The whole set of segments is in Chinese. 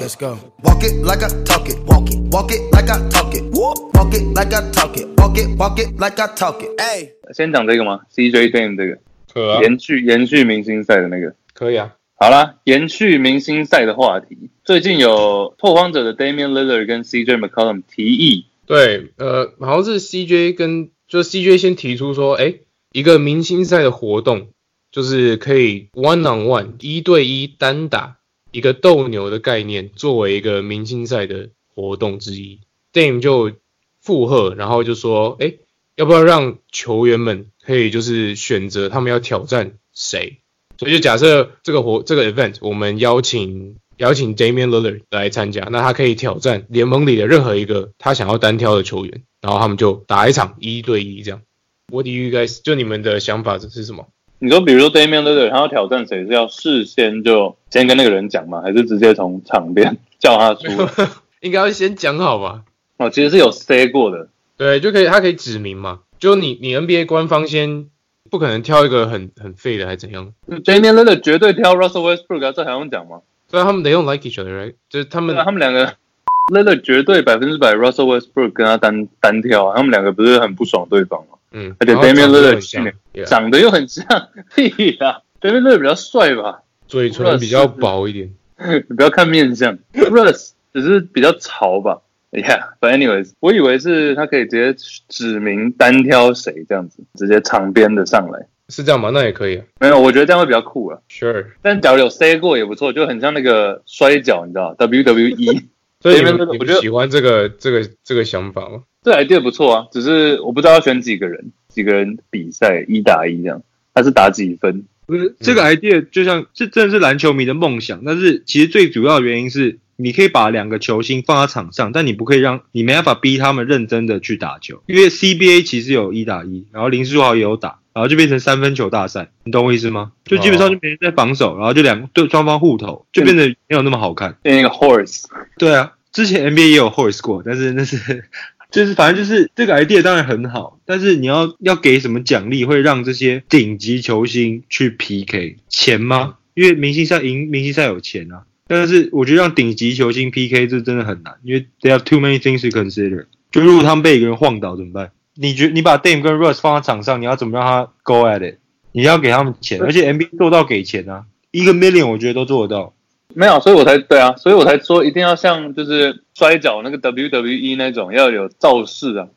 Let's go. Walk it like I talk it. Walk it. Walk it like I talk it. Walk it like I talk it. Walk it. Walk it like I talk it. Hey. 先讲这个吗？CJ Dame 这个可啊，延续延续明星赛的那个。可以啊。好啦，延续明星赛的话题，最近有拓荒者的 Damian Lillard 跟 CJ McCollum 提议，对，呃，好像是 CJ 跟就 CJ 先提出说，哎，一个明星赛的活动，就是可以 one on one 一对一单打一个斗牛的概念，作为一个明星赛的活动之一。Dame 就附和，然后就说，哎，要不要让球员们可以就是选择他们要挑战谁？所以就假设这个活这个 event，我们邀请邀请 Damian Lillard 来参加，那他可以挑战联盟里的任何一个他想要单挑的球员，然后他们就打一场一对一这样。What do you guys 就你们的想法是什么？你说比如说 Damian Lillard 他要挑战谁，是要事先就先跟那个人讲吗？还是直接从场边 叫他出来？应该要先讲好吧？哦，其实是有 say 过的，对，就可以他可以指明嘛，就你你 NBA 官方先不可能挑一个很很废的还是怎样？Damian Lillard 绝对挑 Russell Westbrook 啊，这还用讲吗？所以他们得用 like each other，right？就是他们啊，他们两个 Lillard 绝对百分之百 Russell Westbrook 跟他单单挑啊，他们两个不是很不爽对方吗？嗯，而且 Damian 长得又很像，屁啦，Damian Lillard 比较帅吧？嘴唇比较薄一点。你不要看面相，Russ 只是比较潮吧？Yeah，but anyways，我以为是他可以直接指名单挑谁这样子，直接场边的上来。是这样吗？那也可以啊没有，我觉得这样会比较酷啊。，Sure。但假如有 say 过也不错，就很像那个摔跤，你知道 WWE 所以你你我觉得们喜欢这个这个这个想法吗？这 idea 不错啊，只是我不知道要选几个人，几个人比赛一打一这样，还是打几分？不是这个 idea 就像这真的是篮球迷的梦想，但是其实最主要的原因是，你可以把两个球星放在场上，但你不可以让你没办法逼他们认真的去打球，因为 CBA 其实有一打一，然后林书豪也有打，然后就变成三分球大赛，你懂我意思吗？就基本上就没人在防守，然后就两对双方互投，就变得没有那么好看。变那个 horse，对啊，之前 NBA 也有 horse 过，但是那是就是反正就是这个 idea 当然很好，但是你要要给什么奖励会让这些顶级球星去 PK 钱吗？因为明星赛赢明星赛有钱啊，但是我觉得让顶级球星 PK 这真的很难，因为 they have too many things to consider。就如果他们被一个人晃倒怎么办？你觉你把 Dame 跟 Russ 放在场上，你要怎么让他 go at it？你要给他们钱，而且 NBA 做到给钱啊，一个 million 我觉得都做得到。没有，所以我才对啊，所以我才说一定要像就是摔跤那个 WWE 那种要有造势啊，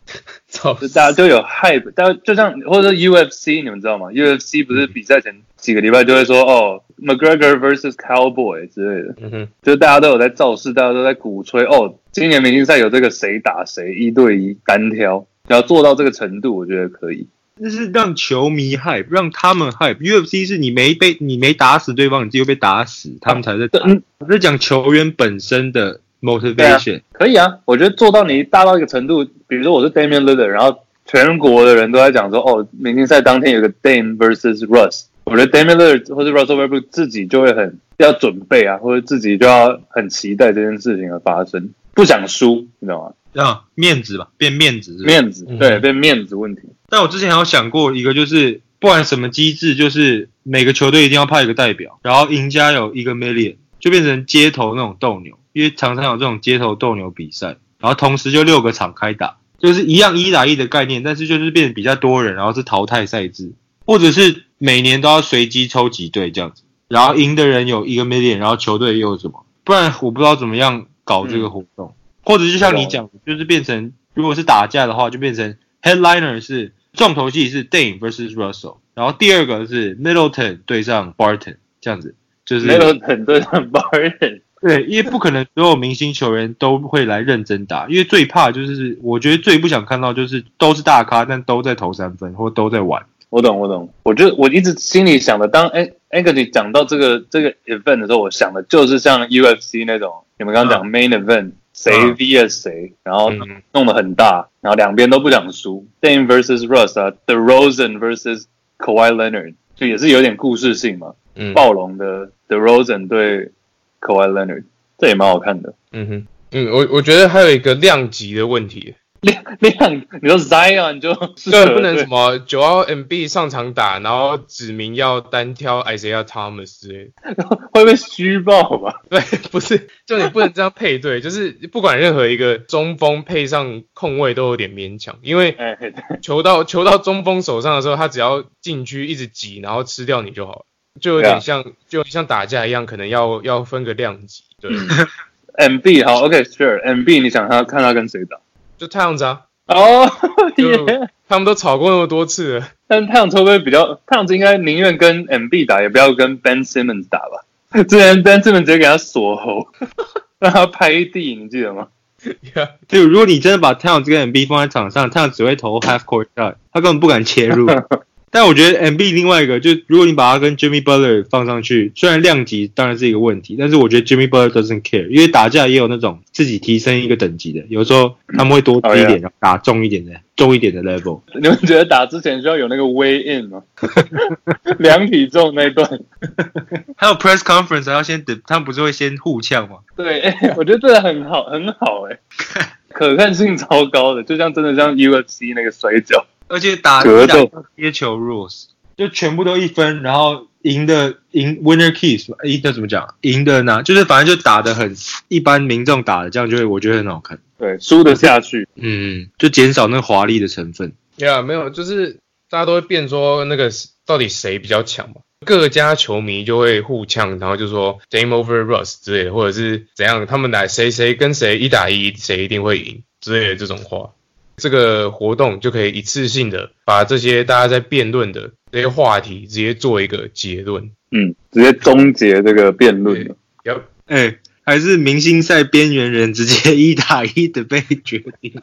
造势大家就有 hype，大家就像或者是 UFC 你们知道吗？UFC 不是比赛前几个礼拜就会说哦 McGregor versus Cowboy 之类的，嗯哼，就是大家都有在造势，大家都在鼓吹哦，今年明星赛有这个谁打谁一对一单挑，然后做到这个程度，我觉得可以。那是让球迷 hype，让他们 hype。UFC 是你没被你没打死对方，你自己被打死，他们才在打。嗯，我在讲球员本身的 motivation。可以啊，我觉得做到你大到一个程度，比如说我是 Damian Lillard，然后全国的人都在讲说，哦，明星赛当天有个 Dame versus Russ，我觉得 Damian Lillard 或者 Russell Westbrook 自己就会很要准备啊，或者自己就要很期待这件事情的发生，不想输，你知道吗？啊，面子吧，变面子是不是面子，嗯对，变面子问题。但我之前还有想过一个，就是不管什么机制，就是每个球队一定要派一个代表，然后赢家有一个 million，就变成街头那种斗牛，因为常常有这种街头斗牛比赛，然后同时就六个场开打，就是一样一打一的概念，但是就是变得比较多人，然后是淘汰赛制，或者是每年都要随机抽几队这样子，然后赢的人有一个 million，然后球队又有什么，不然我不知道怎么样搞这个活动，或者就像你讲的，就是变成如果是打架的话，就变成 headliner 是重头戏是 Dame versus Russell，然后第二个是 Middleton 对上 Barton 这样子，就是 Middleton，对，因为不可能所有明星球员都会来认真打，因为最怕就是我觉得最不想看到就是都是大咖，但都在投三分或都在玩。我懂，我懂。我就我一直心里想的，当哎 Anthony 讲到这个这个 event 的时候，我想的就是像 UFC 那种，你们刚刚讲 main event，谁嗯 vs 谁，然后嗯弄得很大，然后两边都不想输，Dame versus Russ 啊，The Rosen versus Kawhi Leonard，就也是有点故事性嘛。嗯暴龙的 The Rosen 对 Kawhi Leonard，这也蛮好看的。嗯哼，嗯，我我觉得还有一个量级的问题，量量，你说 Zion 就对，不能什么九号 MB 上场打，然后指明要单挑 Isaiah Thomas 之类的。会被虚报吧？对，不是，就你不能这样配对，就是不管任何一个中锋配上控卫都有点勉强，因为球到球到中锋手上的时候，他只要禁区一直挤，然后吃掉你就好了，就有点像就像打架一样，可能要要分个量级。对，MB 好，OK，Sure，MB 你想他看他跟谁打？就太阳子啊，哦，天！他们都吵过那么多次了。但太阳会不会比较？太阳子应该宁愿跟 MB 打，也不要跟 Ben Simmons 打吧？之前 Ben Simmons 直接给他锁喉，让他拍地，你记得吗？Yeah 就如果你真的把太阳子跟 MB 放在场上，太阳只会投 half court shot，他根本不敢切入。但我觉得 MB 另外一个，就如果你把他跟 Jimmy Butler 放上去，虽然量级当然是一个问题，但是我觉得 Jimmy Butler doesn't care，因为打架也有那种自己提升一个等级的，有时候他们会多低一点，然后打重一点的、重一点的 level。你们觉得打之前需要有那个 weigh in 吗？量体重那一段，还有 press conference 还要先等，他们不是会先互呛吗？对，哎、我觉得这个很好，很好、哎，可看性超高的，就像真的像 UFC 那个摔跤，而且打打格斗接球 rules 就全部都一分，然后赢的赢 winner keys，赢的怎么讲？赢的呢就是反正就打的很一般民众打的，这样就会我觉得很好看。对，输得下去，嗯，就减少那华丽的成分。Yeah，没有，就是大家都会变说那个到底谁比较强嘛。各家球迷就会互呛，然后就说 “game over Russ” 之类的，或者是怎样，他们来谁谁跟谁一打一，谁一定会赢之类的这种话。这个活动就可以一次性的把这些大家在辩论的这些话题直接做一个结论。嗯，直接终结这个辩论了。要哎、还是明星赛边缘人直接一打一的被决定。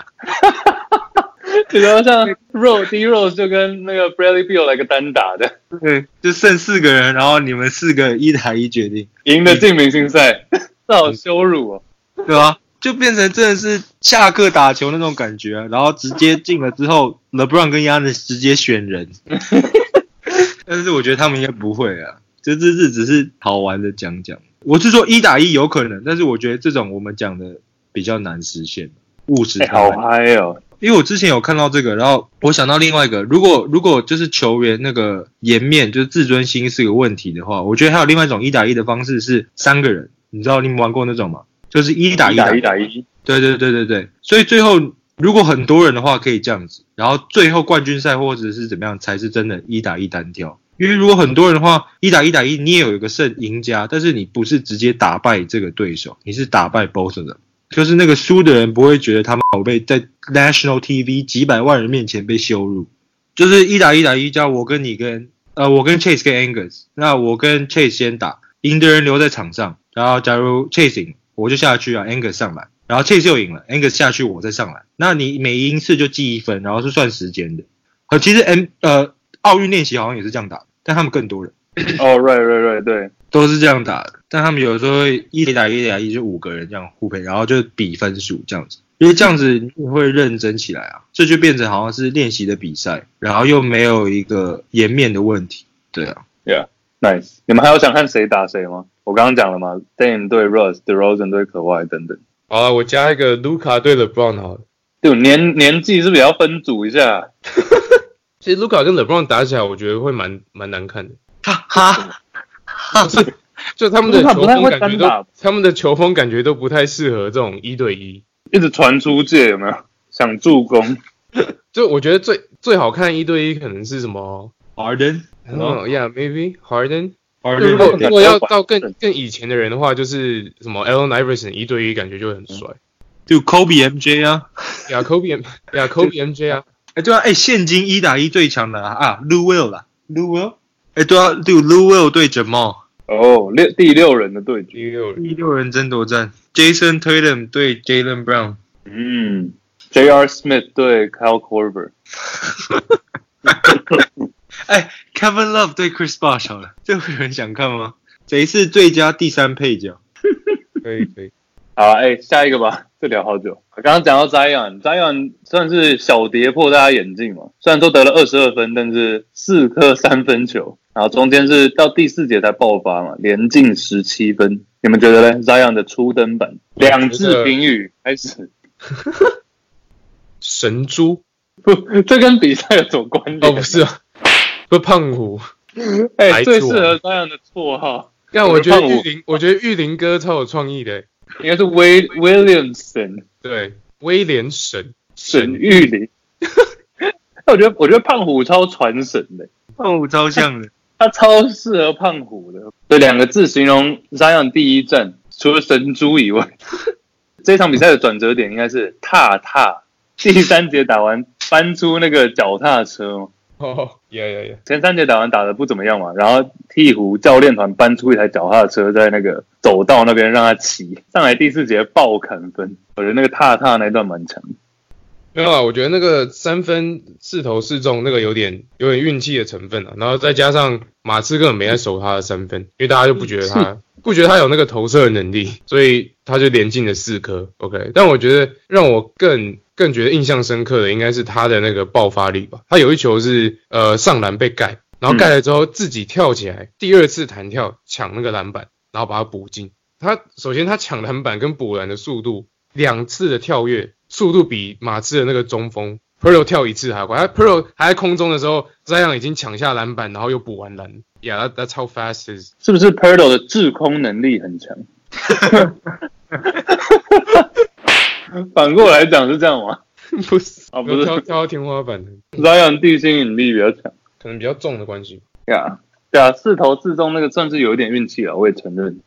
比如像 Rose D Rose 就跟那个 Bradley Beal 来个单打的，对，就剩四个人，然后你们四个一打一决定，赢得进明星赛，这好羞辱哦。对吧？就变成真的是下课打球那种感觉、啊，然后直接进了之后，LeBron 跟 Yanis 直接选人。但是我觉得他们应该不会啊，这这这只是好玩的讲讲。我是说一打一有可能，但是我觉得这种我们讲的比较难实现，务实好嗨哦！因为我之前有看到这个，然后我想到另外一个，如果如果就是球员那个颜面就是自尊心是个问题的话，我觉得还有另外一种一打一的方式是三个人，你知道你们玩过那种吗？就是一打一一打一打一，对对对对对，所以最后如果很多人的话可以这样子，然后最后冠军赛或者是怎么样才是真的一打一单挑。因为如果很多人的话，一打一打一，你也有一个胜赢家，但是你不是直接打败这个对手，你是打败 both of them，就是那个输的人不会觉得他们我被在 national TV 几百万人面前被羞辱，就是一打一打一，叫我跟你跟呃我跟 Chase 跟 Angus，那我跟 Chase 先打，赢的人留在场上，然后假如 Chase 赢，我就下去啊，Angus 上来，然后 Chase 又赢了，Angus 下去，我再上来，那你每赢一次就记一分，然后是算时间的。呃，其实 M 呃奥运练习好像也是这样打，但他们更多人哦，right right right，对，都是这样打的，但他们有时候会一打一打一就五个人这样互配，然后就比分数这样子。因为这样子你会认真起来啊，这就变成好像是练习的比赛，然后又没有一个颜面的问题。对啊，，nice。你们还有想看谁打谁吗？我刚刚讲了嘛，Dame 对 Russ，DeRozan 对可外等等。好了，我加一个卢卡对 LeBron 好了。对，年年纪是不是也要分组一下？其实卢卡跟 LeBron 打起来，我觉得会蛮蛮难看的。哈哈，就是就他们的球风感觉都，他们的球风感觉都不太适合这种一对一。一直传出界有没有？想助攻？就我觉得最最好看一对一可能是什么？Harden，嗯，Yeah，maybe Harden。Harden 如果如果要到更更以前的人的话，就是什么 Allen Iverson 一对一，感觉就很帅。就 Kobe MJ 啊，呀，Kobe M，呀，Kobe MJ 啊，哎对啊，哎现今一打一最强的啊啊，Lou Will 啦，Lou Will，哎对啊，对 Lou Will 对 Jamal，哦，六第六人的对决。第六人。第六人争夺战，Jason Tatum 对 Jalen Brown，嗯，J.R. Smith 对 Kyle Korver。哎，Kevin Love 对 Chris Bosh 好了，这会有人想看吗？谁是最佳第三配角？可以可以。好，哎、下一个吧，这聊好久。刚刚讲到 Zion，Zion 算是小跌破大家眼镜嘛，虽然说得了二十二分，但是四颗三分球，然后中间是到第四节才爆发嘛，连进十七分。你们觉得呢？Zion 的初登版，两字评语开始。神猪不，这跟比赛有什么关联？哦，不是啊，不胖虎。哎、最适合王这样的绰号但我觉得玉林，我觉得玉林哥超有创意的。应该是威 Williamson 对，威廉神，沈玉林。我觉得，我觉得胖虎超传神的，胖虎超像的，他超适合胖虎的。这两个字形容 Zion 第一站，除了神猪以外，这场比赛的转折点应该是踏踏。第三节打完，搬出那个脚踏车嘛。哦，有有有，前三节打完打的不怎么样嘛，然后鹈鹕教练团搬出一台脚踏车，在那个走道那边让他骑，上来第四节爆砍分，我觉得那个踏踏那段蛮强。没有啊，我觉得那个三分四投四中，那个有点有点运气的成分啊，然后再加上马刺根本没在守他的三分，因为大家就不觉得他 不觉得他有那个投射的能力，所以他就连进了四颗。OK，但我觉得让我更更觉得印象深刻的应该是他的那个爆发力吧。他有一球是呃上篮被盖，然后盖了之后自己跳起来，第二次弹跳抢那个篮板，然后把它补进。他首先他抢篮板跟补篮的速度，两次的跳跃速度比马刺的那个中锋 Pearl 跳一次还快。他 Pearl 还在空中的时候，Zion 已经抢下篮板，然后又补完篮。Yeah, that, that's how fast is. 是不是 p e r d o 的制空能力很强？反过来讲是这样吗？不是，啊，不是跳跳到天花板的，，Zion 地心引力比较强可能比较重的关系。呀。对啊，四投四中那个算是有一点运气了，我也承认。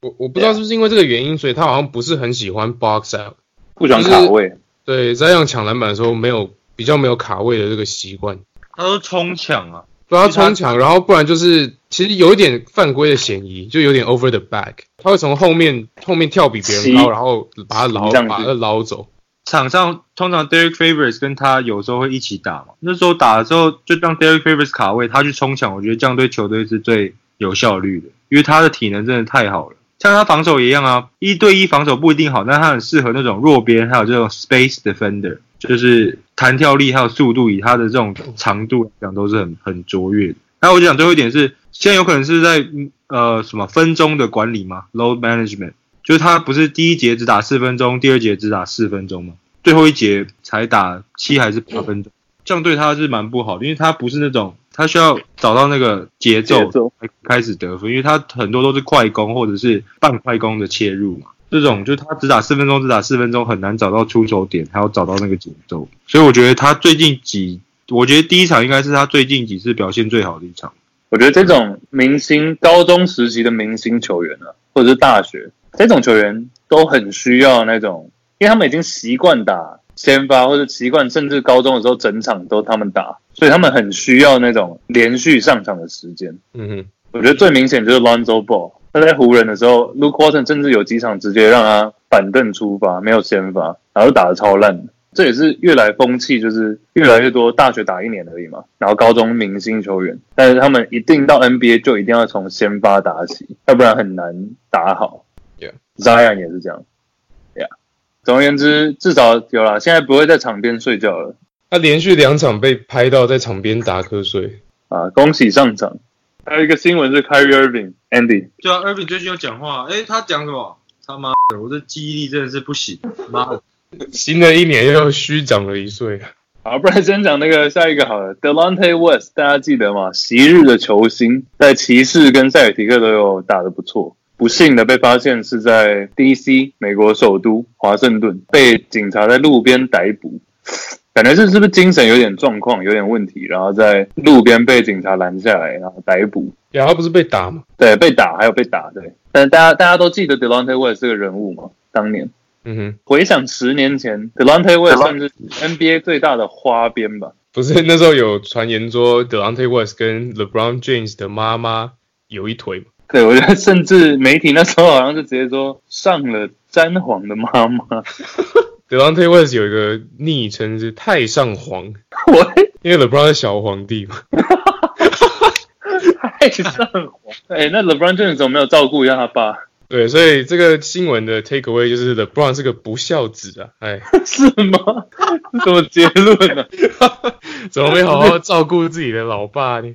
我我不知道是不是因为这个原因，所以他好像不是很喜欢 box out。不喜欢卡位，对，Zion 抢篮板的时候没有比较没有卡位的这个习惯。他都冲抢啊，不要冲抢，然后不然就是其实有一点犯规的嫌疑，就有点 over the back，他会从后面后面跳比别人高，然后把他捞把他捞走。场上通常 Derek Favors 跟他有时候会一起打嘛，那时候打的时候就让 Derek Favors 卡位，他去冲抢，我觉得这样对球队是最有效率的，因为他的体能真的太好了。像他防守也一样啊，一对一防守不一定好，但他很适合那种弱边，还有这种 space defender，就是弹跳力还有速度，以他的这种长度来讲都是很很卓越的。那我就讲最后一点是，现在有可能是在嗯呃什么分钟的管理嘛，load management，就是他不是第一节只打四分钟，第二节只打四分钟嘛，最后一节才打七还是八分钟，这样对他是蛮不好的，因为他不是那种他需要找到那个节奏才开始得分，因为他很多都是快攻或者是半快攻的切入嘛。这种就是他只打四分钟，只打四分钟，很难找到出手点，还要找到那个节奏。所以我觉得他最近几，我觉得第一场应该是他最近几次表现最好的一场。我觉得这种明星高中时期的明星球员啊，或者是大学这种球员，都很需要那种，因为他们已经习惯打先发，或者习惯甚至高中的时候整场都他们打，所以他们很需要那种连续上场的时间。嗯哼，我觉得最明显就是 Lonzo Ball，他在湖人的时候，Luke Walton 甚至有几场直接让他板凳出发，没有先发，然后打得超烂的。这也是越来风气，就是越来越多大学打一年而已嘛，然后高中明星球员，但是他们一定到 NBA 就一定要从先发打起，要不然很难打好。Yeah. Zion 也是这样，Yeah。总而言之，至少有了，现在不会在场边睡觉了他连续两场被拍到在场边打瞌睡。啊！恭喜上场。还有一个新闻是 Kyrie Irving，Andy，对啊，Irving 最近有讲话，诶，他讲什么？他妈的，我这记忆力真的是不行，妈的！新的一年又虚长了一岁。好，不然先讲那个下一个好了。Delonte West，大家记得吗？昔日的球星，在骑士跟塞尔提克都有打得不错。不幸的被发现是在 D.C. 美国首都华盛顿被警察在路边逮捕，感觉是是不是精神有点状况，有点问题，然后在路边被警察拦下来，然后逮捕。呀，他不是被打吗？对，被打还有被打，对。但大家大家都记得 Delonte West 这个人物嘛？当年嗯哼，回想十年前，Delonte West 算是 NBA 最大的花边吧。不是那时候有传言说 Delonte West 跟 LeBron James 的妈妈有一腿吗？对，我觉得甚至媒体那时候好像是直接说上了詹皇的妈妈。Delonte West 有一个昵称是太上皇，我 因为 LeBron 是小皇帝嘛。太上皇。哎、那 LeBron James 怎么没有照顾一下他爸？对，所以这个新闻的 take away 就是 LeBron 是个不孝子啊，哎，是吗？什么结论呢、怎么没好好照顾自己的老爸呢？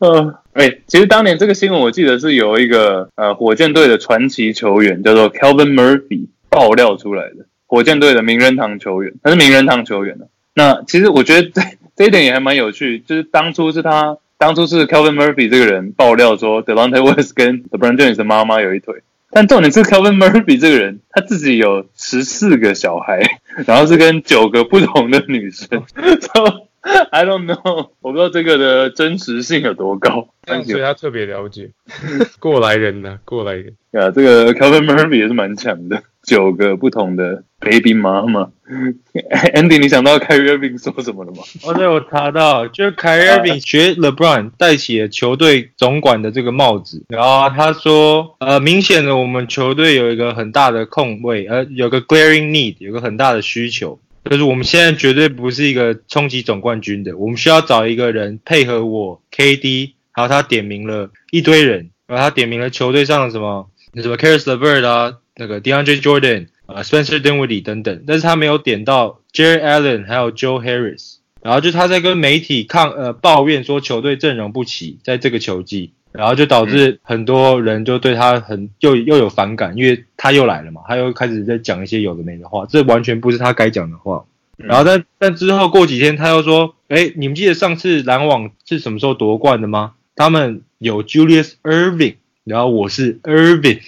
嗯，哎、其实当年这个新闻我记得是有一个呃火箭队的传奇球员叫做 Kelvin Murphy 爆料出来的。火火箭队的名人堂球员，他是名人堂球员的。那其实我觉得这 这一点也还蛮有趣，就是当初是他，当初是 Kelvin Murphy 这个人爆料说 Devontae West 跟 LeBron James 的妈妈有一腿，但重点是 Kelvin Murphy 这个人他自己有十四个小孩，然后是跟九个不同的女生。So I don't know，我不知道这个的真实性有多高。所以他特别了解 过来人呐、过来人。啊，这个 Kelvin Murphy 也是蛮强的，九个不同的 baby 妈妈。Andy，你想到 Kyrie Irving 说什么了吗？哦，对，我查到，就是凯瑞 Irving 学 LeBron 戴起了球队总管的这个帽子，然后他说，呃，明显的我们球队有一个很大的空位，呃，有个 glaring need，有个很大的需求，就是我们现在绝对不是一个冲击总冠军的，我们需要找一个人配合我 KD，然后他点名了一堆人，然后他点名了球队上的什么什么 Caris LeVert 啊，那个 DeAndre Jordan 啊、Spencer Dinwiddie 等等，但是他没有点到 Jerry Allen 还有 Joe Harris。然后就他在跟媒体抗呃抱怨说球队阵容不齐，在这个球季，然后就导致很多人就对他很又又有反感，因为他又来了嘛，他又开始在讲一些有的没的话，这完全不是他该讲的话。然后但但之后过几天他又说，哎，你们记得上次篮网是什么时候夺冠的吗？他们有 Julius Irving，然后我是 Irving，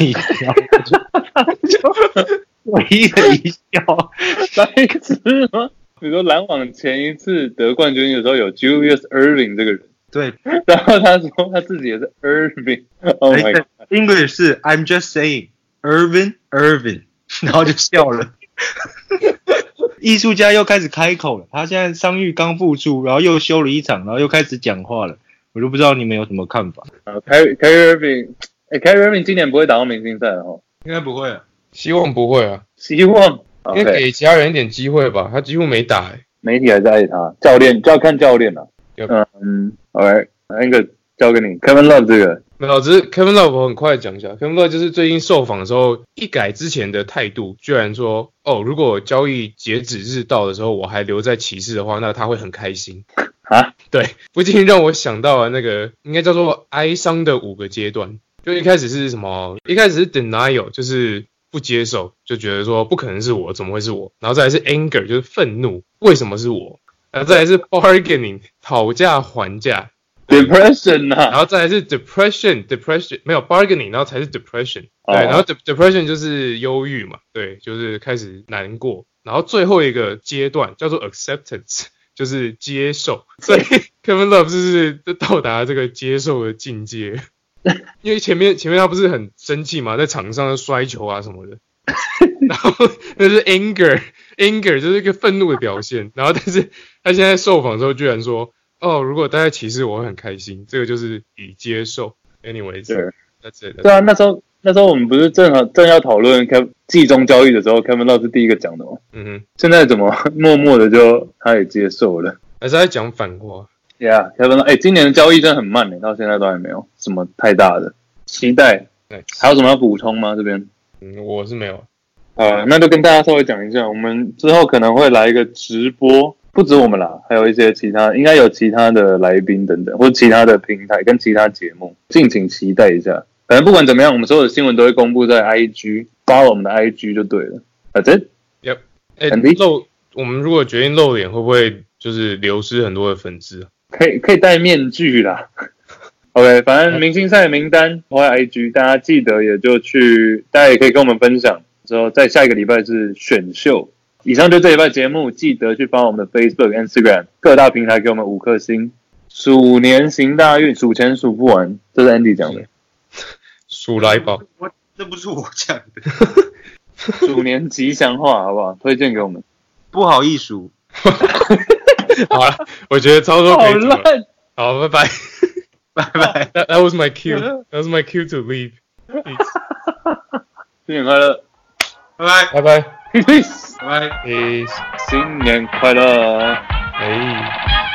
你然后 唯一的一笑。白痴吗？你说篮网前一次得冠军的时候有 Julius Irving 这个人，对，然后他说他自己也是 Irving。Oh my god！English 是 I'm just saying Irving Irving，然后就笑了。艺术家又开始开口了，他现在伤愈刚复出，然后又休了一场，然后又开始讲话了。我就不知道你们有什么看法？啊 Kyrie Irving，哎，Kyrie Irving 今年不会打到明星赛了哦，应该不会啊。希望不会啊，希望。应该给其他人一点机会吧。他几乎没打、欸，媒体还是爱他，教练就要看教练了。嗯，OK，那个交给你，Kevin Love 这个，没有，只是 Kevin Love 我很快讲一下，Kevin Love 就是最近受访的时候一改之前的态度，居然说哦，如果交易截止日到的时候我还留在骑士的话，那他会很开心。啊，对，不禁让我想到了那个应该叫做哀伤的五个阶段。就一开始是什么？一开始是 denial，就是不接受，就觉得说不可能是我，怎么会是我？然后再来是 anger，就是愤怒，为什么是我？然后再来是 bargaining，讨价还价，Depression 然啊，后再来是 depression，depression 没有 bargaining，然后才是 depression，哦。对，然后 de depression 就是忧郁嘛，对，就是开始难过，然后最后一个阶段叫做 acceptance，就是接受，所以 Kevin Love 就是就到达这个接受的境界，因为前面前面他不是很生气嘛，在场上摔球啊什么的，然后那是 anger，anger 就是一个愤怒的表现，然后但是他现在受访之后居然说。哦，如果待在骑士，我会很开心。这个就是已接受。Anyways，对 that's it。对啊，那时候那时候我们不是正好正要讨论 Kev 季中交易的时候，Kevin Love 是第一个讲的吗？嗯哼，现在怎么默默的就他也接受了还是在讲反话。？Yeah，Kevin 哎，今年的交易真的很慢呢，到现在都还没有什么太大的期待。对，还有什么要补充吗？这边？嗯，我是没有。呃，那就跟大家稍微讲一下，我们之后可能会来一个直播，不止我们啦，还有一些其他，应该有其他的来宾等等，或者其他的平台跟其他节目，敬请期待一下。反正不管怎么样，我们所有的新闻都会公布在 IG，follow 我们的 IG 就对了。That's it。哎、Andy？露，我们如果决定露脸，会不会就是流失很多的粉丝啊？可以可以戴面具啦。OK，反正明星赛名单我在 IG，大家记得也就去，大家也可以跟我们分享。之后在下一个礼拜是选秀。以上就这礼拜节目，记得去帮我们的 Facebook、Instagram 各大平台给我们五颗星。鼠年行大运，数钱数不完，这是 Andy 讲的。数来宝，我这不是我讲的，鼠年吉祥话，好不好？推荐给我们。不好意思。好了，我觉得差不多可好以走了。烂，好，拜拜。拜拜。That, that was my cue. That was my cue to leave. 新年快乐拜拜。拜拜。，Peace，拜拜。Peace. 新年快乐。哎。